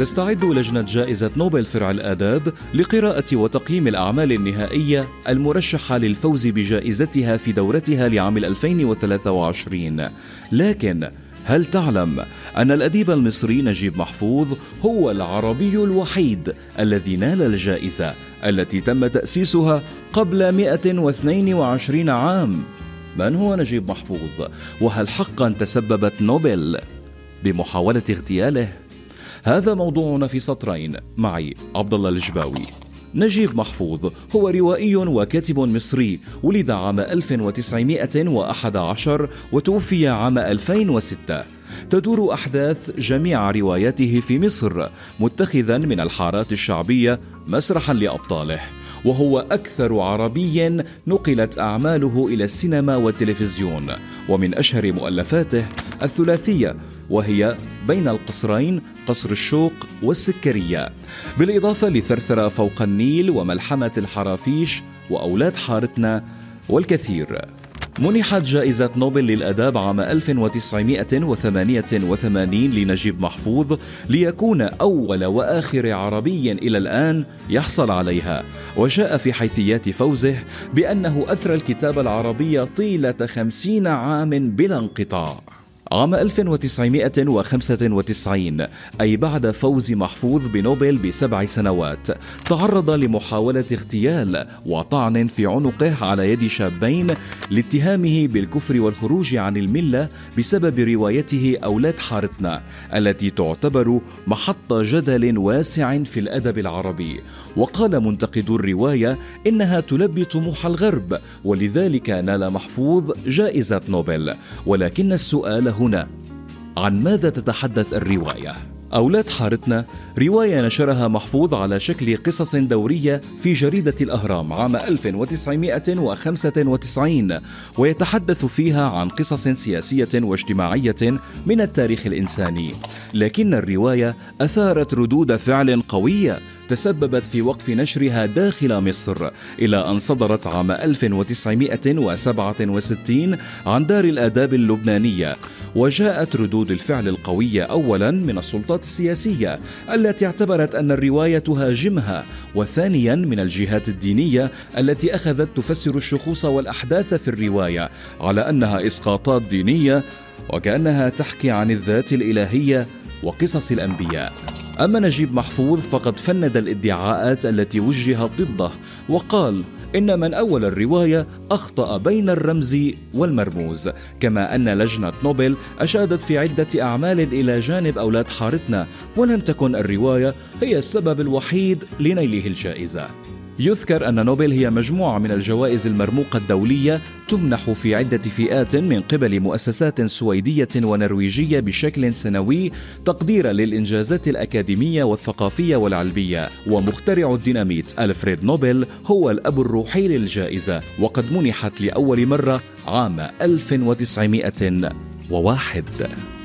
تستعد لجنة جائزة نوبل فرع الآداب لقراءة وتقييم الأعمال النهائية المرشحة للفوز بجائزتها في دورتها لعام 2023 لكن هل تعلم أن الأديب المصري نجيب محفوظ هو العربي الوحيد الذي نال الجائزة التي تم تأسيسها قبل 122 عام؟ من هو نجيب محفوظ؟ وهل حقا تسببت نوبل بمحاولة اغتياله؟ هذا موضوعنا في سطرين. معي عبد الله الجباوي. نجيب محفوظ هو روائي وكاتب مصري ولد عام 1911 وتوفي عام 2006 تدور أحداث جميع رواياته في مصر متخذا من الحارات الشعبية مسرحا لأبطاله. وهو أكثر عربي نقلت أعماله إلى السينما والتلفزيون. ومن أشهر مؤلفاته الثلاثية وهي بين القصرين قصر الشوق والسكرية. بالإضافة لثرثرة فوق النيل وملحمة الحرافيش وأولاد حارتنا والكثير. منحت جائزة نوبل للأداب عام 1988 لنجيب محفوظ ليكون أول وآخر عربي إلى الآن يحصل عليها. وجاء في حيثيات فوزه بأنه أثرى الكتاب العربي طيلة خمسين عام بلا انقطاع. عام 1995 أي بعد فوز محفوظ بنوبل بسبع سنوات تعرض لمحاولة اغتيال وطعن في عنقه على يد شابين لاتهامه بالكفر والخروج عن الملة بسبب روايته أولاد حارتنا التي تعتبر محط جدل واسع في الأدب العربي. وقال منتقدو الرواية إنها تلبي طموح الغرب ولذلك نال محفوظ جائزة نوبل. ولكن السؤال هنا. عن ماذا تتحدث الرواية؟ أولاد حارتنا رواية نشرها محفوظ على شكل قصص دورية في جريدة الأهرام عام 1995 ويتحدث فيها عن قصص سياسية واجتماعية من التاريخ الإنساني. لكن الرواية أثارت ردود فعل قوية تسببت في وقف نشرها داخل مصر إلى أن صدرت عام 1967 عن دار الآداب اللبنانية وجاءت ردود الفعل القوية أولا من السلطات السياسية التي اعتبرت أن الرواية تهاجمها وثانيا من الجهات الدينية التي أخذت تفسر الشخوص والأحداث في الرواية على أنها إسقاطات دينية وكأنها تحكي عن الذات الإلهية وقصص الأنبياء. أما نجيب محفوظ فقد فند الادعاءات التي وجهت ضده وقال إن من أول الرواية أخطأ بين الرمز والمرموز كما أن لجنة نوبل أشادت في عدة أعمال إلى جانب أولاد حارتنا ولم تكن الرواية هي السبب الوحيد لنيله الجائزة. يذكر أن نوبل هي مجموعة من الجوائز المرموقة الدولية تمنح في عدة فئات من قبل مؤسسات سويدية ونرويجية بشكل سنوي تقديرا للإنجازات الأكاديمية والثقافية والعلمية. ومخترع الديناميت ألفريد نوبل هو الأب الروحي للجائزة وقد منحت لأول مرة عام 1901